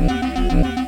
Música